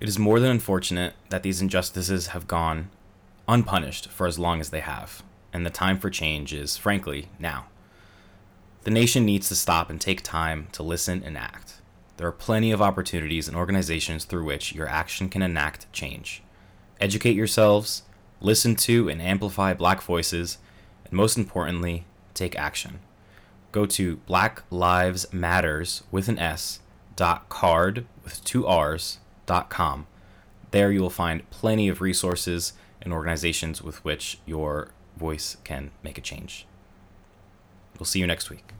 It is more than unfortunate that these injustices have gone unpunished for as long as they have, and the time for change is, frankly, now. The nation needs to stop and take time to listen and act. There are plenty of opportunities and organizations through which your action can enact change. Educate yourselves, listen to and amplify black voices, and most importantly, take action. Go to Black Lives Matters with an S dot card with two R's dot com. There you will find plenty of resources and organizations with which your voice can make a change. We'll see you next week.